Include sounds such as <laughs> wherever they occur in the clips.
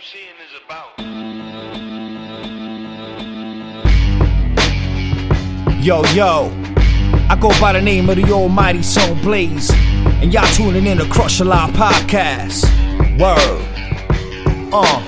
is about. Yo, yo, I go by the name of the almighty Soul Blaze, and y'all tuning in to Crush a Lot Podcast. Word. Uh.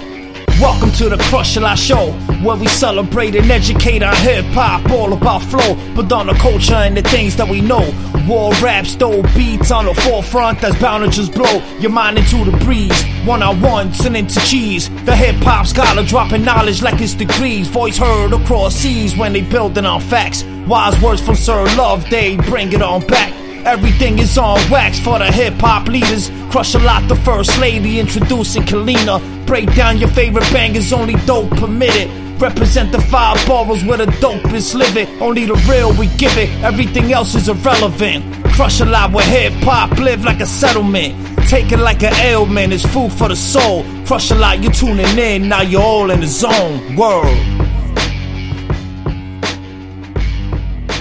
Welcome to the Crush a Lot Show, where we celebrate and educate our hip hop, all about flow, but on the culture and the things that we know. War rap, stole beats on the forefront that's bound to just blow your mind into the breeze. One on ones and into cheese. The hip hop scholar dropping knowledge like it's degrees. Voice heard across seas when they building on facts. Wise words from Sir Love, they bring it on back. Everything is on wax for the hip hop leaders. Crush a lot, the first lady introducing Kalina. Break down your favorite bangers, only dope permitted. Represent the five boroughs where the dopest live it. Only the real we give it, everything else is irrelevant. Crush a lot where hip hop live like a settlement. Take it like an ailment, it's food for the soul. Crush a lot, you're tuning in, now you're all in the zone. World.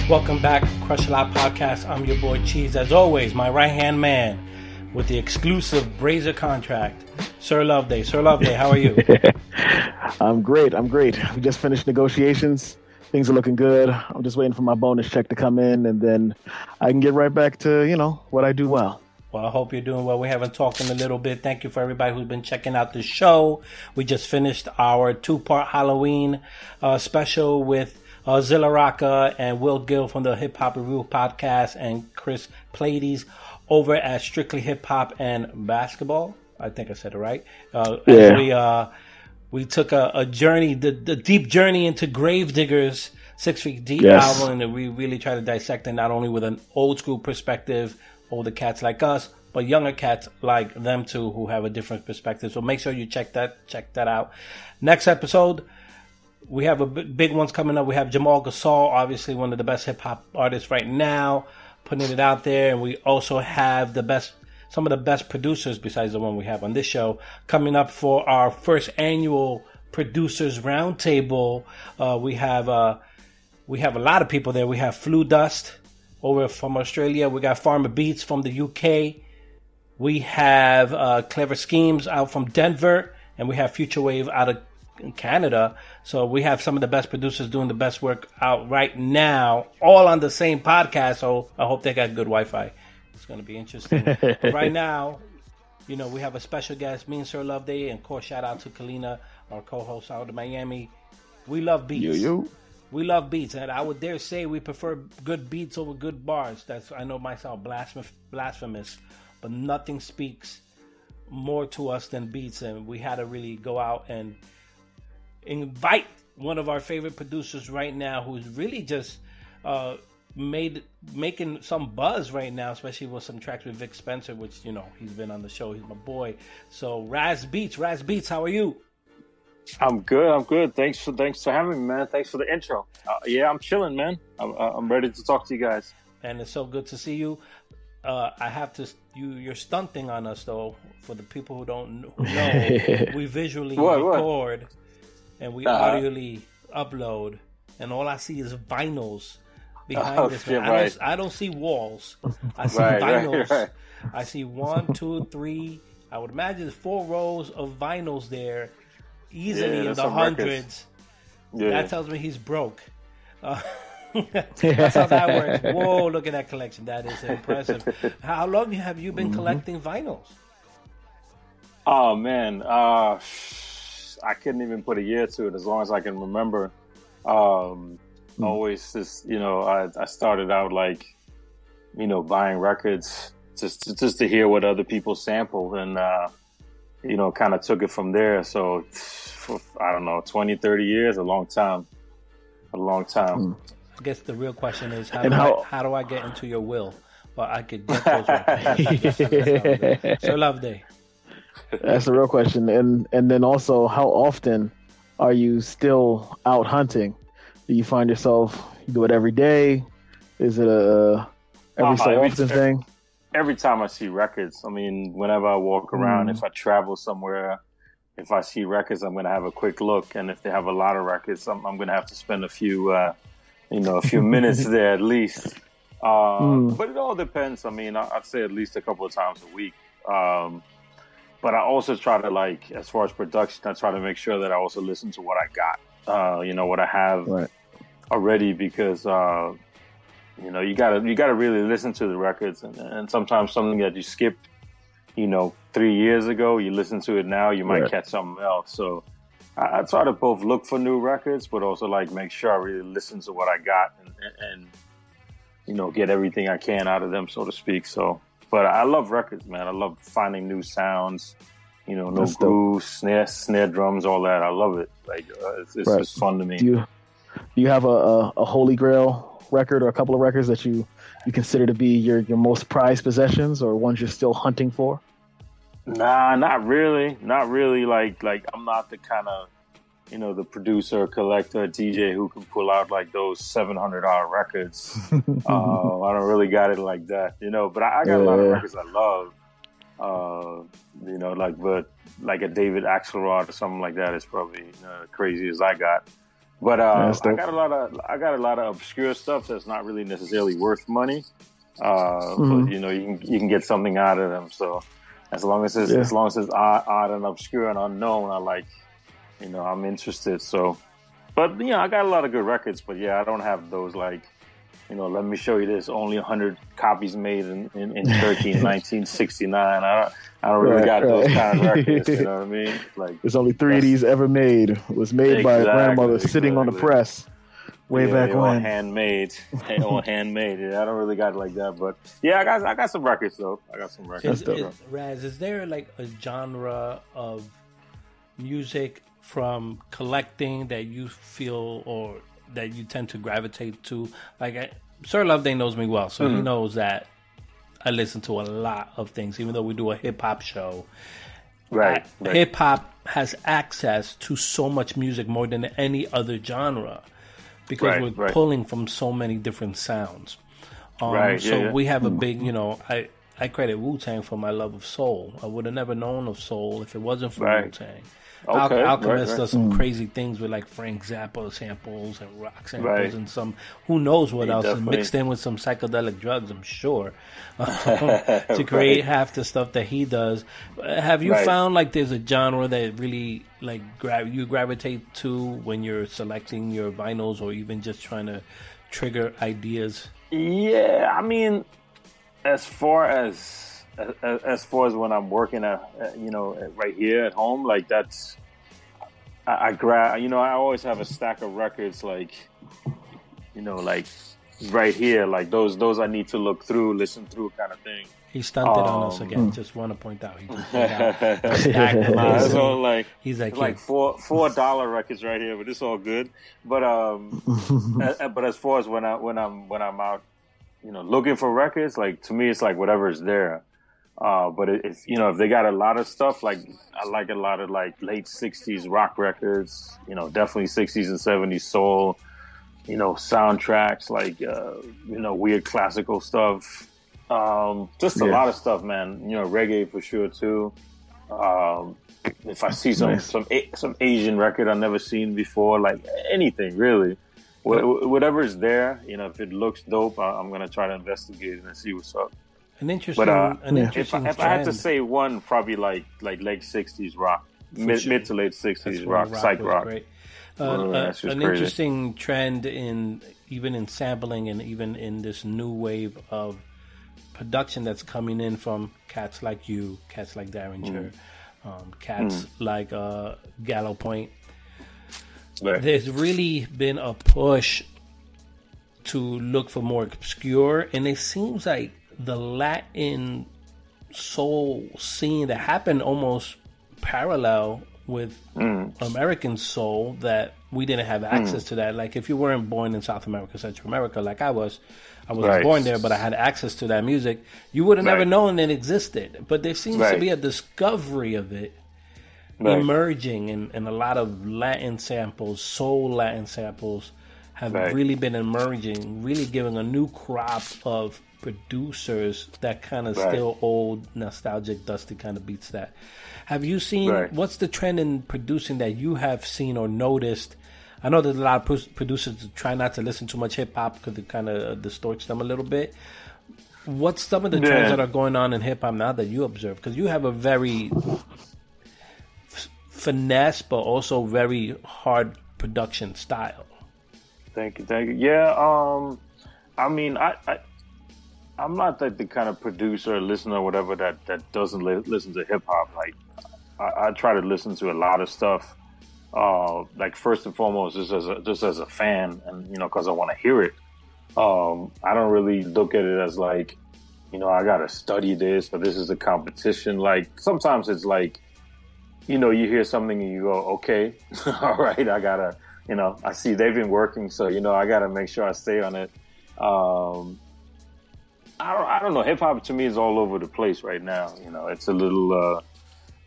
Welcome back, Crush a Lot Podcast. I'm your boy Cheese, as always, my right hand man with the exclusive Brazier contract, Sir Loveday. Sir Loveday, how are you? <laughs> I'm great. I'm great. We just finished negotiations. Things are looking good. I'm just waiting for my bonus check to come in, and then I can get right back to you know what I do well. Well, I hope you're doing well. We haven't talked in a little bit. Thank you for everybody who's been checking out the show. We just finished our two part Halloween uh, special with uh, Zilla Rocca and Will Gill from the Hip Hop Review podcast and Chris Plaities over at Strictly Hip Hop and Basketball. I think I said it right. Uh, Yeah. We, uh, we took a, a journey, the, the deep journey into Gravediggaz Six Feet Deep Yes. album, and we really try to dissect it not only with an old school perspective, older cats like us, but younger cats like them too, who have a different perspective. So make sure you check that check that out. Next episode, we have a b- big ones coming up. We have Jamal Gasol, obviously one of the best hip hop artists right now, putting it out there, and we also have the best, some of the best producers besides the one we have on this show coming up for our first annual producers roundtable. Uh, we have uh, we have a lot of people there. We have Flu Dust over from Australia. We got Farmer Beats from the UK. We have uh, Clever Schemes out from Denver, and we have Future Wave out of Canada. So we have some of the best producers doing the best work out right now, all on the same podcast. So I hope they got good Wi-Fi. It's going to be interesting. <laughs> right now, you know, we have a special guest, me and Sir Love Day, and of course, shout out to Kalina, our co-host out of Miami. We love beats. You, you. We love beats, and I would dare say we prefer good beats over good bars. That's I know myself blasphemous, blasphemous, but nothing speaks more to us than beats, and we had to really go out and invite one of our favorite producers right now, who's really just uh, made making some buzz right now, especially with some tracks with Vic Spencer, which you know he's been on the show. He's my boy. So Raz Beats, Raz Beats, how are you? I'm good. I'm good. Thanks for thanks for having me, man. Thanks for the intro. Uh, yeah, I'm chilling, man. I'm, uh, I'm ready to talk to you guys. and it's so good to see you. Uh, I have to you you're stunting on us though. For the people who don't kn- who know, <laughs> we visually What, what? Record and we Uh-huh. audioly upload, and all I see is vinyls behind Oh, this. shit, man. I, don't, I don't see walls. I see Right, <laughs> right, vinyls. right. I see one, two, three. I would imagine four rows of vinyls there, easily Yeah, in the hundreds. Yeah. That tells me he's broke. Uh, <laughs> <laughs> that's how that works. Whoa, look at that collection. That is impressive. How long have you Mm-hmm. been collecting vinyls? oh man, uh, I couldn't even put a year to it as long as I can remember. Um, Always just you know, I, I started out like you know buying records just to, just to hear what other people sampled and uh, you know kind of took it from there. So for, I don't know, 20, 30 years, a long time, a long time. I guess the real question is how, do, how- I, how do I get into your will? Well, I could get those records. <laughs> <laughs> So love day. That's the real question. And and then also, how often are you still out hunting? Do you find yourself you do it every day? Is it a every Uh, so every- often thing? every time I see records, I mean, whenever I walk around, Mm. if I travel somewhere, if I see records, I'm going to have a quick look. And if they have a lot of records, I'm, I'm going to have to spend a few, uh, you know, a few <laughs> minutes there at least. Uh, Mm. But it all depends. I mean, I- I'd say at least a couple of times a week. Um, but I also try to like, as far as production, I try to make sure that I also listen to what I got. Uh, you know what I have Right. already because uh, you know you gotta you gotta really listen to the records and, and sometimes something that you skipped you know three years ago you listen to it now you might Right. catch something else so I, I try to both look for new records but also like make sure I really listen to what I got and, and, and you know get everything I can out of them so to speak so but I love records man I love finding new sounds you know no grooves snare snare drums all that I love it like uh, it's, it's Right. just fun to me Do you do you have a, a, a holy grail record or a couple of records that you you consider to be your your most prized possessions or ones you're still hunting for? Nah, not really. Not really. Like, like I'm not the kind of, you know, the producer, collector, DJ who can pull out like those seven hundred dollar records. <laughs> uh, I don't really got it like that, you know. But I, I got a lot of records I love. Uh, you know, like but like a David Axelrod or something like that is probably uh, crazy as I got. But uh, I got a lot of I got a lot of obscure stuff that's not really necessarily worth money. Uh, Mhm. But you know, you can you can get something out of them. So as long as it's Yeah. as long as it's odd, odd and obscure and unknown, I like. You know, I'm interested. So, but you know, I got a lot of good records. But yeah, I don't have those like. You know, let me show you this. Only 100 copies made in, in, in Turkey in 1969. <laughs> I don't, I don't really Right, got those right. kind of records. You know what I <laughs> mean? Like, There's only three of these ever made. It was made by a Exactly, grandmother sitting on the press way yeah, back when. handmade, they all <laughs> handmade. Yeah, I don't really got it like that, but yeah, I got I got some records though. I got some records. Is, is, Raz, is there like a genre of music from collecting that you feel or that you tend to gravitate to? Like, I, Sir Love Day knows me well, so Mm-hmm. he knows that I listen to a lot of things, even though we do a hip hop show. right, right. Hip hop has access to so much music more than any other genre because Right, we're right. pulling from so many different sounds. Um, Right, So yeah, yeah. we have a big, you know, I I credit Wu Tang for my love of soul. I would have never known of soul if it wasn't for. Wu Tang. Okay, right, Alchemist right. does some hmm. crazy things with like Frank Zappa samples and rock samples Right. and some who knows what He else and definitely- mixed in with some psychedelic drugs. I'm sure <laughs> <laughs> to create Right. half the stuff that he does. Have you Right. found like there's a genre that really like gra- you gravitate to when you're selecting your vinyls or even just trying to trigger ideas? Yeah, I mean, as far as as, as far as when I'm working at, uh, you know, right here at home, like that's I, I grab. You know, I always have a stack of records, like you know, like right here, like those those I need to look through, listen through, kind of thing. He stunted on us Um, again. <laughs> Just want to point out. He just <laughs> out a <laughs> stack Nah, of Nah, his- it's all like He's like, like four four dollar records right here, but it's all good. But um, uh, but as far as when I when I'm when I'm out, you know, looking for records, like to me, it's like whatever's there. Uh, but it- if you know if they got a lot of stuff, like I like a lot of like late '60s rock records, you know, definitely '60s and '70s soul, you know, soundtracks like uh, you know weird classical stuff. Um, just a Yeah. lot of stuff, man. You know, reggae for sure too. Um, if I see some Nice. some some Asian record I've never seen before, like anything really, Wh- whatever is there, you know, if it looks dope, I- I'm gonna try to investigate it and see what's up. An interesting, uh, an Yeah. If interesting I, if I had to say one, probably like like late '60s rock, mid, sure. mid to late '60s when rock, psych rock. great. Oh, Uh, uh, an crazy. interesting trend in even in sampling and even in this new wave of production that's coming in from cats like you, cats like Derringer, Mm. um, cats like uh, Gallo Point. Right. There's really been a push to look for more obscure, and it seems like the Latin soul scene that happened almost parallel with mm. American soul that we didn't have mm. access to that. Like if you weren't born in South America, Central America, like I was, I wasn't Right. born there, but I had access to that music. You would have never known it existed. But there seems to be a discovery of it Right. emerging and, and a lot of Latin samples, soul Latin samples have Right. really been emerging, really giving a new crop of producers that kind of Right. still old, nostalgic, dusty kind of beats that. Have you seen Right. what's the trend in producing that you have seen or noticed? I know there's a lot of producers that try not to listen too much hip hop because it kind of distorts them a little bit. what's some of the Yeah. trends that are going on in hip hop now that you observe? Because you have a very f- finesse, but also very hard production style. Thank you, thank you. Yeah, um, I mean, I, I I'm not like the kind of producer, or listener, or whatever that that doesn't li- listen to hip hop. Like, I, I try to listen to a lot of stuff. Uh, like first and foremost, just as a, just as a fan, and you know, because I want to hear it. Um, I don't really look at it as like, you know, I gotta study this or this is a competition. Like sometimes it's like, you know, you hear something and you go, okay, <laughs> all right, I gotta, you know, I see they've been working, so you know, I gotta make sure I stay on it. Um, I don't, I don't know. Hip hop to me is all over the place right now. You know, it's a little, uh,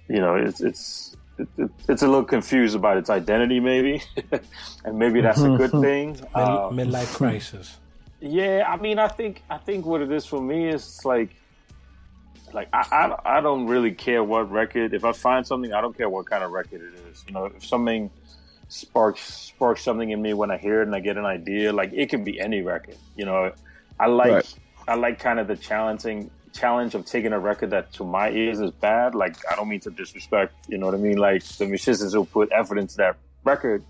you know, it's it's it, it, it's a little confused about its identity, maybe, <laughs> and maybe that's a good <laughs> thing. Mid- Um, midlife crisis. yeah, I mean, I think I think what it is for me is like, like I, I I don't really care what record. If I find something, I don't care what kind of record it is. You know, if something sparks sparks something in me when I hear it and I get an idea, like it can be any record. You know, I like Right. I like kind of the challenging challenge of taking a record that to my ears is bad. Like I don't mean to disrespect. You know what I mean? Like the musicians who put effort into that record,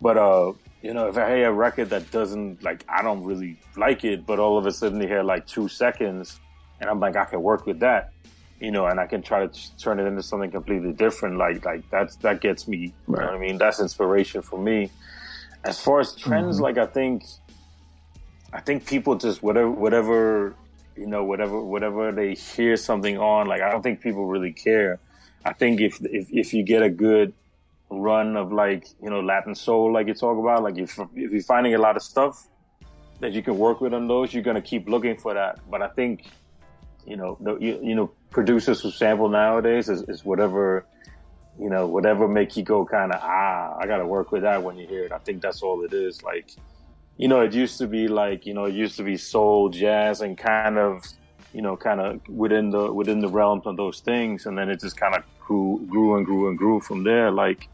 but uh you know, if I hear a record that doesn't like, I don't really like it, but all of a sudden they hear like two seconds, and I'm like, I can work with that, you know, and I can try to t- turn it into something completely different. Like, like that's that gets me. You know what I mean? That's inspiration for me. As far as trends, like I think, I think people just whatever, whatever, you know, whatever, whatever they hear something on. Like, I don't think people really care. I think if if if you get a good run of like you know Latin soul, like you talk about, like if if you're finding a lot of stuff that you can work with on those, you're gonna keep looking for that. But I think you know the you, you know producers who sample nowadays is, is whatever you know whatever make you go kind of ah I gotta work with that when you hear it. I think that's all it is. Like you know it used to be like you know it used to be soul, jazz, and kind of you know kind of within the within the realms of those things, and then it just kind of grew grew and grew and grew from there. Like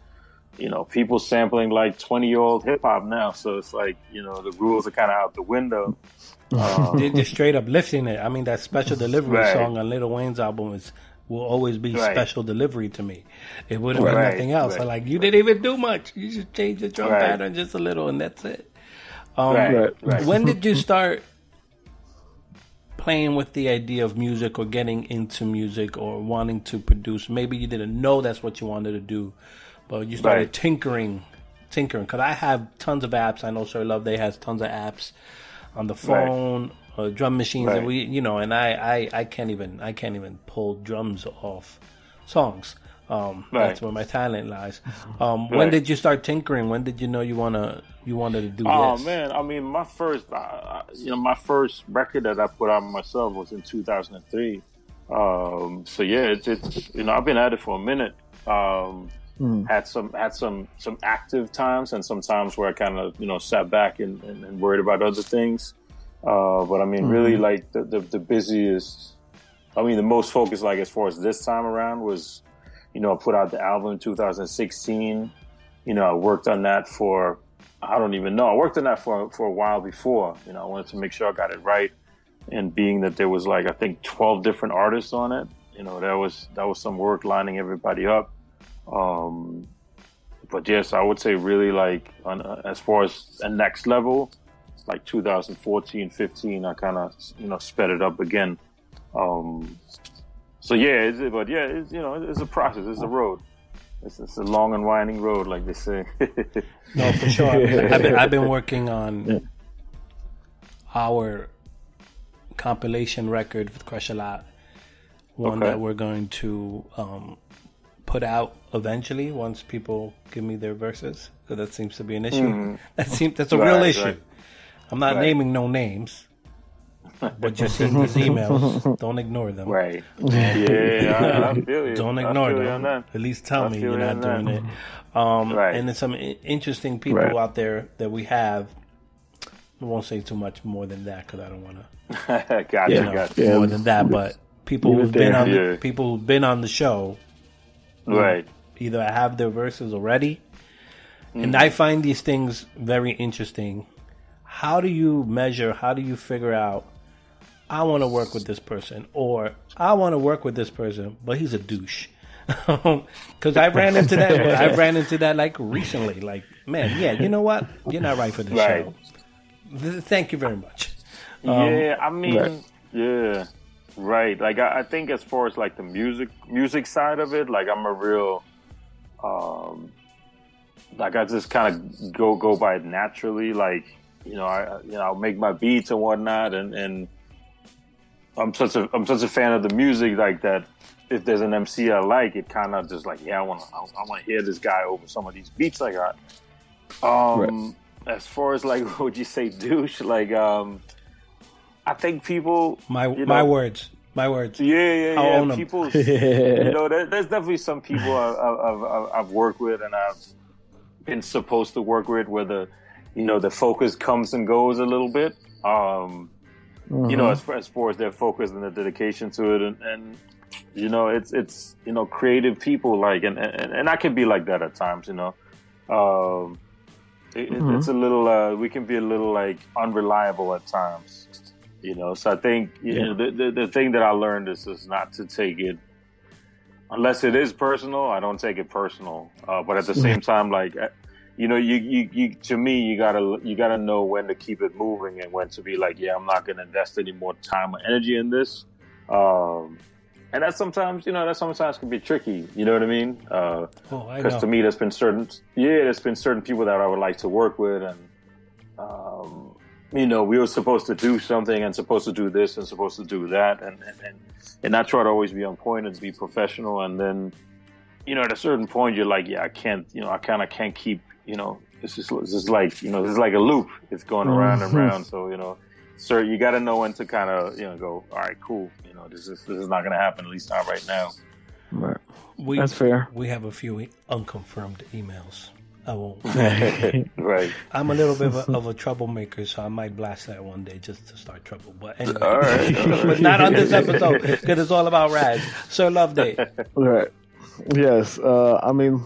you know, people sampling like 20 year old hip hop now. So it's like, you know, the rules are kind of out the window. <laughs> Um, They're just straight up lifting it. I mean, that special delivery Right. song on Lil Wayne's album is will always be Right. special delivery to me. It wouldn't be Right, nothing else. right. I'm like, you didn't even do much. You just changed the drum pattern just a little, and that's it. Um, right, Right. right. When did you <laughs> start playing with the idea of music or getting into music or wanting to produce? Maybe you didn't know that's what you wanted to do, but you started Right. tinkering, tinkering. Because I have tons of apps. I know Sir Love Day has tons of apps on the phone, uh, drum machines, and Right. we, you know, and I, I, I can't even, I can't even pull drums off songs. Um, Right. That's where my talent lies. Um, When did you start tinkering? When did you know you wanna, you wanted to do Oh this? Oh man, I mean, my first, uh, uh, you know, my first record that I put out myself was in 2003. Um, so yeah, it's, it's, you know, I've been at it for a minute. Um, had some, had some, some active times and some times where I kind of, you know, sat back and, and, and worried about other things. Uh, but I mean, really like the, the, the busiest, I mean, the most focused, like as far as this time around was, you know, I put out the album in 2016. You know, I worked on that for, I don't even know. I worked on that for, for a while before. You know, I wanted to make sure I got it right. And being that there was like, I think 12 different artists on it, you know, that was, that was some work lining everybody up. Um, but yes, I would say really like on, uh, as far as a next level, like 2014, 15, I kind of, you know, sped it up again. Um, so yeah, it's, but yeah, it's, you know, it's a process. It's a road. It's, it's a long and winding road, like they say. <laughs> No, for sure. I've been, I've been <laughs> working on our compilation record with Crush a Lot, one Okay. that we're going to um, put out eventually once people give me their verses. So that seems to be an issue. <laughs> That seems that's a real Mm-hmm. Issue. right. I'm not Right. naming no names, but just seeing these emails. Don't ignore them. right. Yeah, I, I feel you. Don't I ignore feel you on them. that. At least tell I me you're not doing that. it. Um, Right. And then some interesting people Right. out there that we have. I won't say too much more than that because I don't want to <laughs> gotcha, Yeah. gotcha. Yeah. more than that. But people who've been on the, people who've been on the show Right. either I have their verses already, Mm. and I find these things very interesting. How do you measure? How do you figure out I want to work with this person, or I want to work with this person, but he's a douche. <laughs> Because I ran into that. I ran into that like recently. Like, man, yeah, you know what? You're not right for this Right. show. Th- Thank you very much. yeah, I mean, right. yeah, right. Like I, I think as far as like the music music side of it, like I'm a real, um, like I just kind of go go by it naturally. Like you know, I you know I'll make my beats and whatnot, and and I'm such a I'm such a fan of the music like that. If there's an MC I like, it kind of just like yeah, I want to I, I want to hear this guy over some of these beats I got. Um, as far as like, <laughs> what would you say douche? Like, um, I think people. My you my words. My words. Yeah, yeah, I'll yeah. own. People, <laughs> you know, there, there's definitely some people I've, I've worked with and I've been supposed to work with where the, you know, the focus comes and goes a little bit. Um, you know, as far, as far as their focus and their dedication to it, and, and you know, it's it's you know, creative people like, and and, and I can be like that at times, you know. Um, it, it- it's a little, uh, we can be a little like unreliable at times, you know. So I think you know, the, the the thing that I learned is is not to take it unless it is personal. I don't take it personal, uh, but at the same time, like. You know, you, you, you, to me, you gotta, you gotta know when to keep it moving and when to be like, yeah, I'm not gonna invest any more time or energy in this. Um, and that sometimes, you know, that sometimes can be tricky. You know what I mean? Uh, Oh, I because to me there's been certain yeah there's been certain people that i would like to work with and um, you know we were supposed to do something and supposed to do this and supposed to do that and and, and, and i try to always be on point and be professional and then you know at a certain point you're like yeah i can't you know i kind of can't keep you know this is this is like you know this is like a loop it's going around and Mhm. around so you know sir you got to know when to kind of you know go all right cool you know this is this is not going to happen at least not right now Right. we, That's fair. We have a few unconfirmed emails. I won't. <laughs> right I'm a little bit of a, <laughs> of a troublemaker, so I might blast that one day just to start trouble. But anyway, all right, all right. <laughs> but not on this episode because it's all about Raz. Sir Love Day. Right. Yes. Uh, I mean,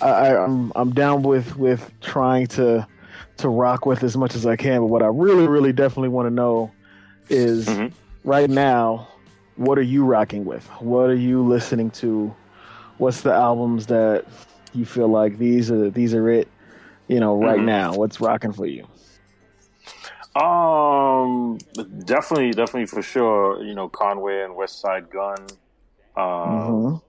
I, I, I'm I'm down with with trying to to rock with as much as I can. But what I really, really, definitely want to know is Mhm. right now, what are you rocking with? What are you listening to? What's the albums that you feel like these are these are it? You know, right Mhm. now, what's rocking for you? Um, definitely, definitely for sure. You know, Conway and Westside Gunn. Um, Mhm.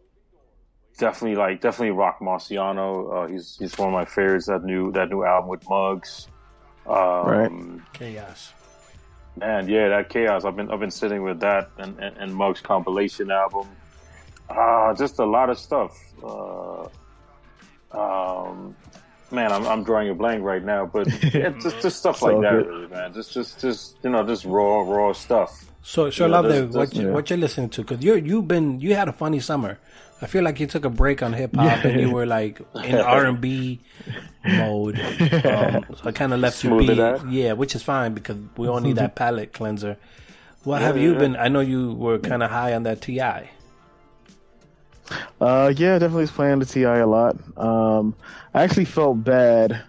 Definitely like definitely Roc Marciano. Uh, he's he's one of my favorites. That new that new album with Muggs. Um, Right. Chaos. Man, yeah, that chaos. I've been I've been sitting with that and and, and Muggs compilation album. Ah, just a lot of stuff. Uh, um, man, I'm I'm drawing a blank right now, but <laughs> yeah, just just stuff like So that, really, man. Just just just you know, just raw raw stuff. So, Sir Yeah, Love Day, that's- what, you, yeah. what you're listening to? Because you you've been you had a funny summer. I feel like you took a break on hip hop and you were like in <laughs> R and B mode. Um, so I kind of left you be. Yeah, which is fine because we all need <laughs> that palate cleanser. What have you yeah. been? I know you were kind of high on that Ti. Uh, yeah, definitely was playing the Ti a lot. Um, I actually felt bad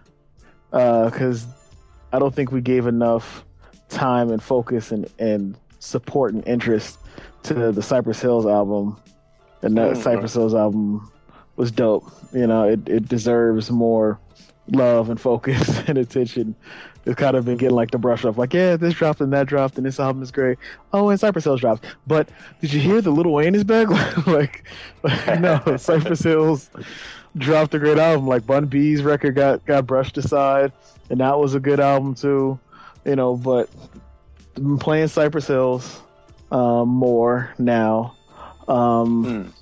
because I don't think we gave enough time and focus and, and support and interest to the Cypress Hills album. And that Mm. Cypress Hills album was dope. You know, it, it deserves more love and focus <laughs> and attention. It's kind of been getting like the brush off, like, yeah, this dropped and that dropped, and this album is great. Oh, and Cypress Hills dropped. But did you hear the Lil Wayne is back? <laughs> like, like, no, <laughs> Cypress Hills dropped a great album. Like Bun B's record got got brushed aside, and that was a good album too. You know, but I'm playing Cypress Hills um, more now. Um, Mm.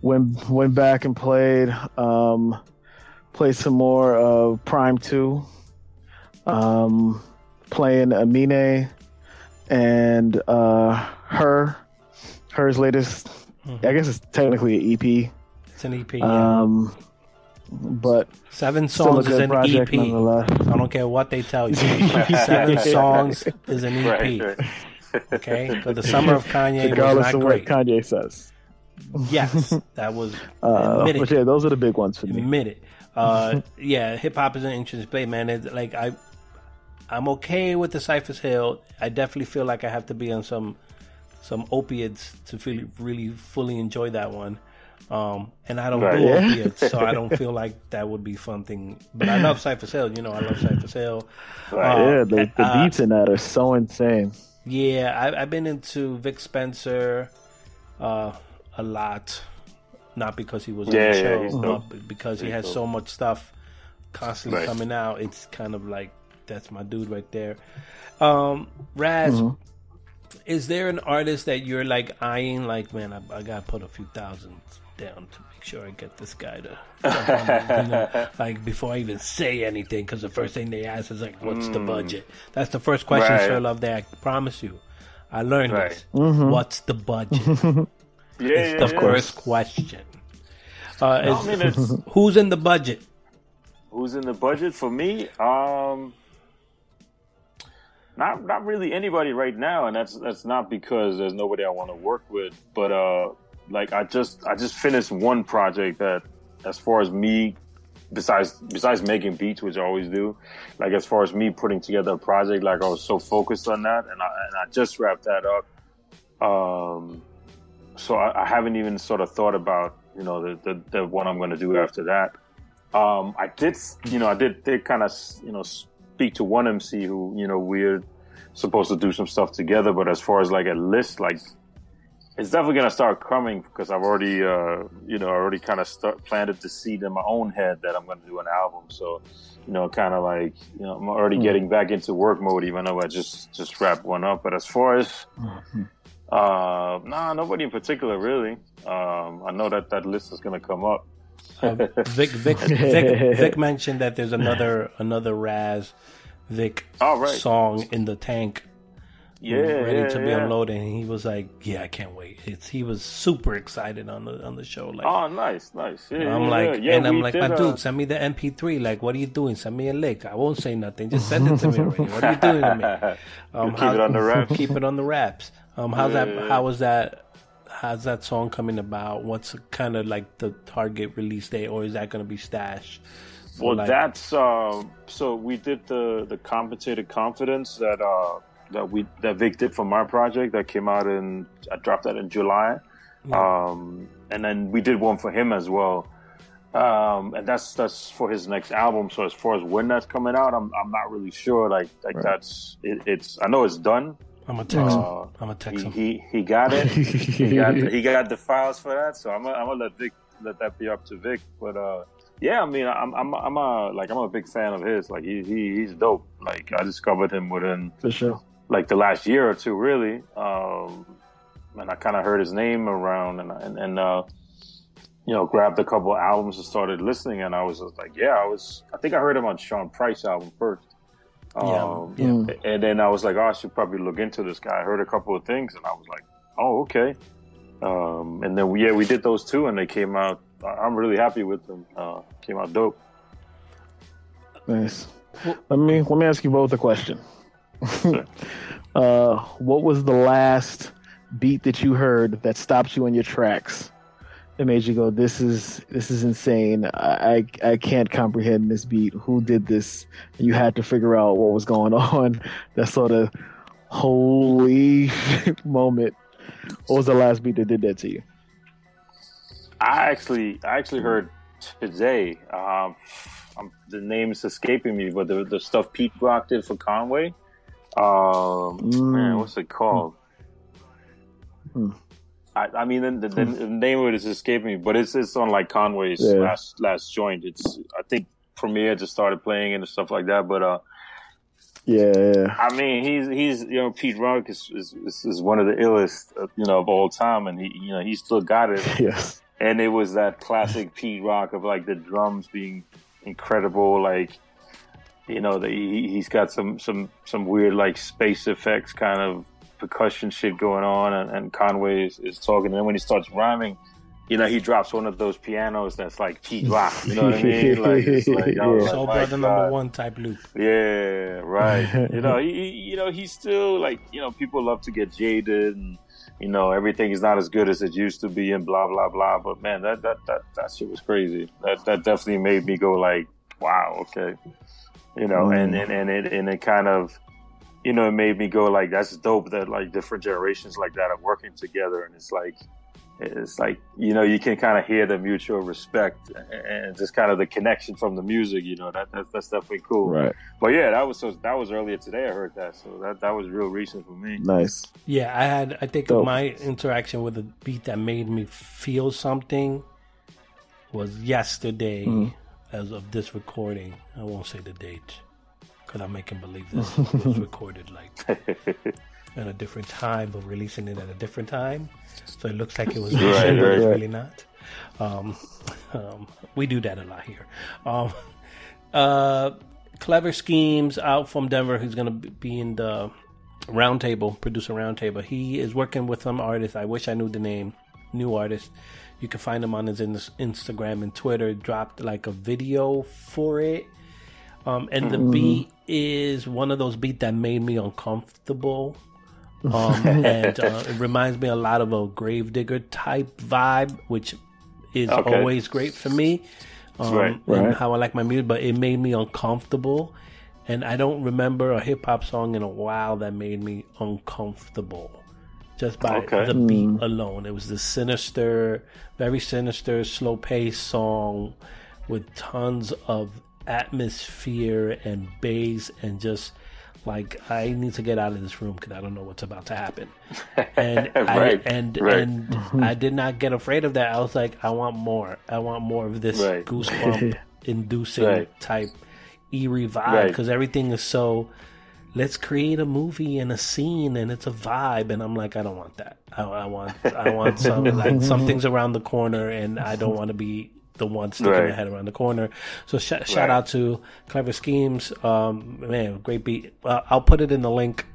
Went went back and played um, played some more of PRhyme Two. Um, playing Amine and uh, her her's latest. I guess it's technically an EP. It's an EP. yeah. Um, but Seven songs is an project EP. I don't care what they tell you. <laughs> Seven songs is an EP. Right, right. Okay, so the summer of Kanye was Regardless not of great. what Kanye says. Yes, that was <laughs> Uh, admit but yeah, those are the big ones for me. Admit it. Uh, <laughs> yeah, hip hop is an interesting space, man. It's like I, I'm okay with the Cypress Hill. I definitely feel like I have to be on some some opiates to feel really fully enjoy that one. Um, and I don't Right. do Yeah. opiates, so I don't <laughs> feel like that would be fun thing. But I love Cypress Hill. You know, I love Cypress Hill. Right. Um, yeah, the, the uh, beats in that are so insane. Yeah, I, I've been into Vic Spencer uh, a lot. Not because he was on Yeah, the show, he's but because he has dope. so much stuff constantly Right. coming out. It's kind of like that's my dude right there. Um, Raz, Mm-hmm. is there an artist that you're like eyeing? Like, man, I, I gotta put a few thousands down to make sure I get this guy to, jump on it, you know, <laughs> like before I even say anything, because the first thing they ask is like, "What's the budget?" That's the first question, Mm. Right. Sir Love. That I promise you, I learned Right. this. Mm-hmm. What's the budget? <laughs> Yeah, It's yeah, the yeah. first question. Uh, No, is- I mean, it's, who's in the budget? who's in the budget for me? Um, not not really anybody right now, and that's that's not because there's nobody I want to work with, but uh, like I just I just finished one project that, as far as me, besides besides making beats, which I always do, like as far as me putting together a project, like I was so focused on that, and I and I just wrapped that up. Um, so I, I haven't even sort of thought about you know the the, the what I'm going to do after that. Um, I did, you know, I did, did kind of, you know, speak to one MC who, you know, we're supposed to do some stuff together. But as far as like a list, like it's definitely gonna start coming because I've already, uh, you know, already kind of start planted the seed in my own head that I'm gonna do an album. So, you know, kind of like, you know, I'm already getting back into work mode, even though I just just wrapped one up. But as far as uh, nah, nobody in particular, really. Um, I know that that list is gonna come up. Uh, Vic, Vic, Vic, Vic mentioned that there's another another Raz Vic right. song in the tank Yeah, ready yeah, to be yeah. unloaded, and he was like, "Yeah, I can't wait." It's he was super excited on the on the show. Like, Oh, nice, nice. Yeah, I'm like, and I'm like, my uh, dude, send me the MP3. Like, what are you doing? Send me a link. I won't say nothing. Just send it to me already. What are you doing to me? <laughs> Um, keep it on the <laughs> wraps. Keep it on the wraps. Um, how's that? How was that? How's that song coming about? What's kind of like the target release date, or is that going to be stashed? Well, like- that's um, so we did the the compensated confidence that uh that we that Vic did for my project that came out in I dropped that in July, um, and then we did one for him as well. Um, and that's that's for his next album. So as far as when that's coming out, I'm I'm not really sure. Like like that's it, it's I know it's done. I'm gonna text him. Uh, I'm gonna text He, he he got it. he got he got the files for that. So I'm gonna, I'm gonna let Vic let that be up to Vic. But uh, yeah, I mean, I'm I'm I'm a like I'm a big fan of his. Like he, he he's dope. Like I discovered him within For sure. like the last year or two, really. Um, and I kind of heard his name around, and and, and uh, you know, grabbed a couple albums and started listening. And I was just like, yeah, I was. I think I heard him on Sean Price album first. Yeah, Um, yeah. And then I was like, oh, I should probably look into this guy. I heard a couple of things, and I was like, oh, okay. Um, and then we, yeah, we did those two, and they came out. I- I'm really happy with them. Uh, came out dope. Nice. Let me let me ask you both a question. <laughs> uh, what was the last beat that you heard that stopped you in your tracks? That made you go, "This is this is insane. I I, I can't comprehend this beat. Who did this?" And you had to figure out what was going <laughs> on. That sort of holy <laughs> moment. What was the last beat that did that to you? I actually, I actually heard today. Um, um, the name is escaping me, but the the stuff Pete Rock did for Conway. Um, Mm. man, what's it called? Hmm. I, I mean, the, the, the name of it is escaping me, but it's it's on like Conway's Yeah. last last joint. It's I think Premier just started playing it and stuff like that. But uh, Yeah, yeah. I mean, he's he's you know Pete Rock is is, is, one of the illest uh, you know of all time, and he you know he still got it <laughs> yes. and it was that classic Pete Rock of like the drums being incredible, like you know, the, he, he's got some some some weird like space effects kind of percussion shit going on, and, and Conway is, is talking, and then when he starts rhyming. You know, he drops one of those pianos that's like Pete Rock. You know what I mean? <laughs> Like, it's like, I was Yeah. like, Soul my Brother number uh, one type loop. Yeah, right. <laughs> you know, he, he, you know, he's still like, you know, people love to get jaded and, you know, everything is not as good as it used to be and blah, blah, blah. But man, that, that, that, that shit was crazy. That, that definitely made me go like, wow, okay. you know, and, mm. and and it and it kind of, you know, it made me go like, that's dope that like different generations like that are working together, and it's like, it's like you know, you can kind of hear the mutual respect and just kind of the connection from the music, you know, that that's, that's definitely cool. Right. But yeah, that was so that was earlier today. I heard that, so that that was real recent for me. Nice. Yeah, I had. I think Dope. my interaction with a beat that made me feel something was yesterday. Mm. As of this recording, I won't say the date because I'm making believe this was recorded like <laughs> at a different time, but releasing it at a different time, so it looks like it was recent, <laughs> Right, right. really not. Um, <laughs> um, we do that a lot here. Um, uh, clever schemes out from Denver. Who's going to be in the roundtable, producer roundtable. He is working with some artists. I wish I knew the name. New artist. You can find him on his Instagram and Twitter. Dropped like a video for it. Um, and the beat is one of those beats that made me uncomfortable. <laughs> Um, and uh, it reminds me a lot of a Gravedigger type vibe, which is Okay. always great for me. Um, Right. and Right. how I like my music, but it made me uncomfortable. And I don't remember a hip hop song in a while that made me uncomfortable just by Okay. the beat alone. It was the sinister, very sinister, slow paced song with tons of atmosphere and bass and just like I need to get out of this room because I don't know what's about to happen. And <laughs> Right, I and right. and mm-hmm. I did not get afraid of that. I was like, I want more. I want more of this Right. goosebump <laughs> inducing Right. type eerie vibe Right. because everything is so let's create a movie and a scene and it's a vibe and i'm like i don't want that i, I want i want <laughs> some like something's mm-hmm. around the corner and i don't want to be the one sticking Right. my head around the corner. So sh- shout out to clever schemes. Um man great beat. Uh, i'll put it in the link.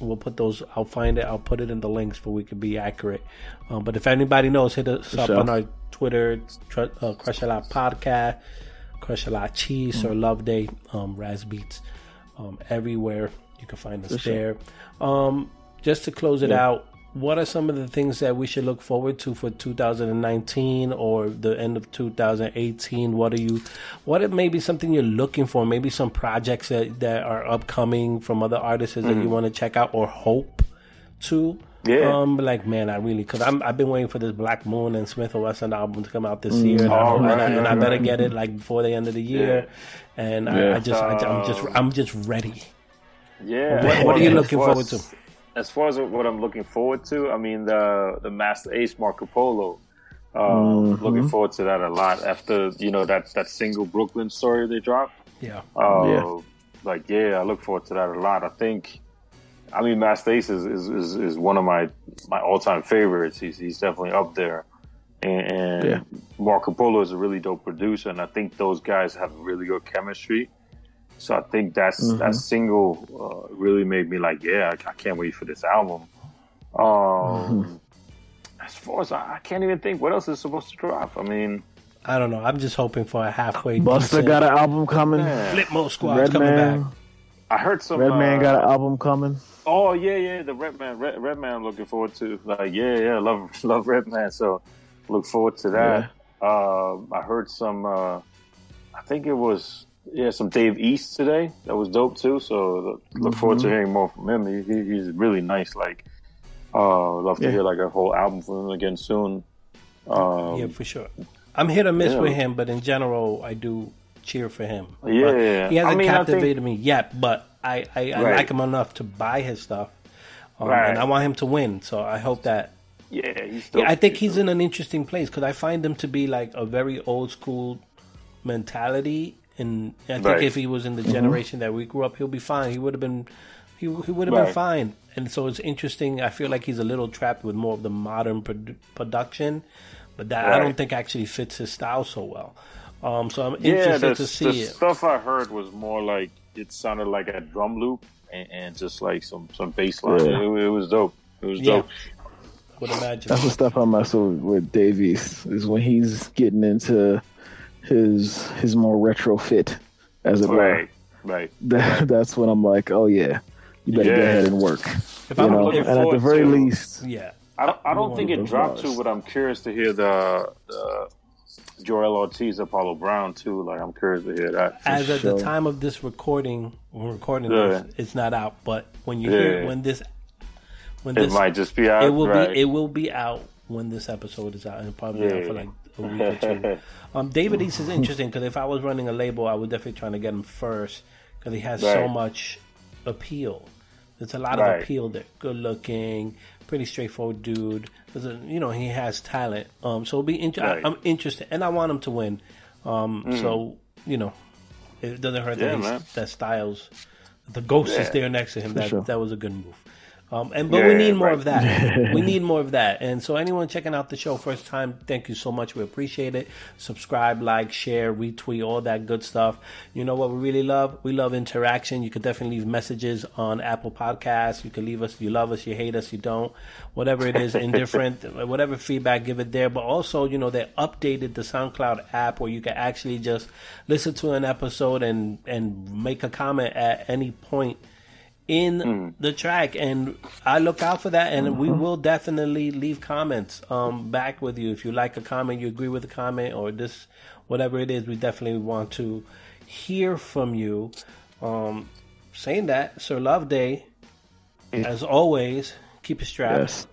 We'll put those i'll find it. I'll put it in the links for we can be accurate. Um, but if anybody knows hit us up sure. on our twitter tr- uh, crush a lot podcast crush a lot cheese or love day. Um raz beats um, everywhere. You can find us there. Um, just to close it out, what are some of the things that we should look forward to for 2019 or the end of 2018? What are you, what it may be something you're looking for? Maybe some projects that, that are upcoming from other artists that you want to check out or hope to. Yeah. Um, like man, I really because I'm I've been waiting for this Black Moon and Smif-N-Wessun album to come out this mm, year, and, I, Oh, and, I, right, and I right, better get it like before the end of the year. And I, Yeah. I just, I, I'm just, I'm just ready. Yeah. What- what are you looking forward to? As far as what I'm looking forward to, I mean the the Masta Ace Marco Polo. Um, Looking forward to that a lot after you know that that single Brooklyn story they dropped. Yeah. Uh, Yeah. Like yeah, I look forward to that a lot. I think, I mean, Masta Ace is is, is, is one of my my all time favorites. He's he's definitely up there. And, and Yeah. Marco Polo is a really dope producer, and I think those guys have really good chemistry. So I think that's that single uh, really made me like, yeah, I, I can't wait for this album. Um, As far as I, I can't even think, what else is supposed to drop? I mean, I don't know. I'm just hoping for a halfway. Busta decent- got an album coming. Flip Mode Squad's coming Redman, back. I heard some. Redman uh, got an album coming. Oh yeah, yeah, the Redman, Red, Redman. I'm looking forward to. Like, yeah, yeah, love, <laughs> love Redman. So, look forward to that. Um, I heard some. Uh, I think it was yeah, some Dave East today. That was dope too. So look forward to hearing more from him. He, he, he's really nice. Like, uh, love to Yeah. hear like a whole album from him again soon. Um, Yeah, for sure. I'm hit or miss Yeah. with him, but in general, I do cheer for him. Yeah. he hasn't I mean, captivated think- me yet, but I, I, I Right. like him enough to buy his stuff, um, Right. and I want him to win. So I hope that. yeah, he's dope. Yeah, I think he's in an interesting place because I find him to be like a very old school mentality, and I think Right. if he was in the generation that we grew up, he'll be fine. He would have been. He, he would have been fine, and so it's interesting. I feel like he's a little trapped with more of the modern produ- production, but that I don't think actually fits his style so well. Um, so I'm Yeah, interested the, to the see it. stuff I heard was more like it sounded like a drum loop and, and just like some some bass line. Yeah. It, it was dope. It was Yeah. dope. Would imagine. That's the stuff I mess with with Dave East is when he's getting into his his more retrofit, as it were. Right, right. <laughs> That, that's when I'm like, oh yeah, you better go ahead and work. If You I'm know, looking and at the very to- least, yeah, I don't, I don't think it dropped bars. to, but I'm curious to hear the the Joell Ortiz, Apollo Brown too. Like I'm curious to hear that. As at sure. the time of this recording, we're recording Yeah. this, it's not out. But when you hear Yeah. when this when It this might just be out. it will right. be it will be out when this episode is out. It'll probably be out for like a week or two. <laughs> Um, David East is interesting because if I was running a label, I would definitely try to get him first because he has so much appeal. There's a lot Right. of appeal there. Good looking, pretty straightforward dude. There's a, you know, he has talent. Um, so it'll be inter- Right. I'm interested, and I want him to win. Um, so you know, it doesn't hurt Mm. Yeah, that, he's, that Styles, the ghost is there next to him. That sure. that was a good move. Um, and but we need more right. of that. <laughs> we need more of that. And so anyone checking out the show first time, thank you so much. We appreciate it. Subscribe, like, share, retweet, all that good stuff. You know what we really love? We love interaction. You could definitely leave messages on Apple Podcasts. You can leave us. You love us. You hate us. You don't. Whatever it is, <laughs> indifferent. whatever feedback, give it there. But also, you know, they updated the SoundCloud app where you can actually just listen to an episode and and make a comment at any point in the track and I look out for that and we will definitely leave comments um back with you. If you like a comment you agree with a comment or this whatever it is we definitely want to hear from you. Um saying that Sir Love Day as always keep it strapped. Yes.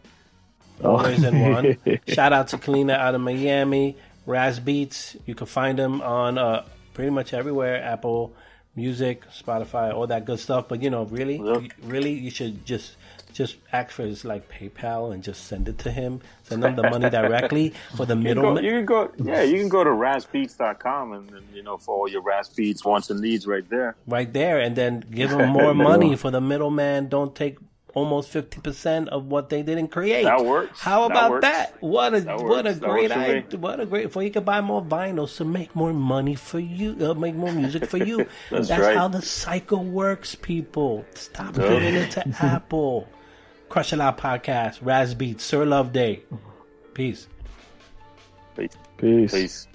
always in one. <laughs> Shout out to Kalina out of Miami, Raz Beats. You can find them on uh, pretty much everywhere Apple Music, Spotify, all that good stuff. But you know, really, really, you should just just ask for his like PayPal and just send it to him. Send him the money <laughs> directly for the You can, go, middleman. you can go, yeah, you can go to raspbeats.com and, and you know for all your Ras Beats wants and needs right there. right there and then give him more <laughs> money for the middleman. Don't take almost 50% of what they didn't create. That works. How That about works. that? What a That what a. That great works for me. idea. What a great for you can buy more vinyls to make more money for you, uh, make more music for you. <laughs> That's That's right. how the cycle works, people. Stop Yeah. giving it to <laughs> Apple. Crush a lot podcast, Raz Beats, Sir Love Day. Peace. Peace. Peace. Peace.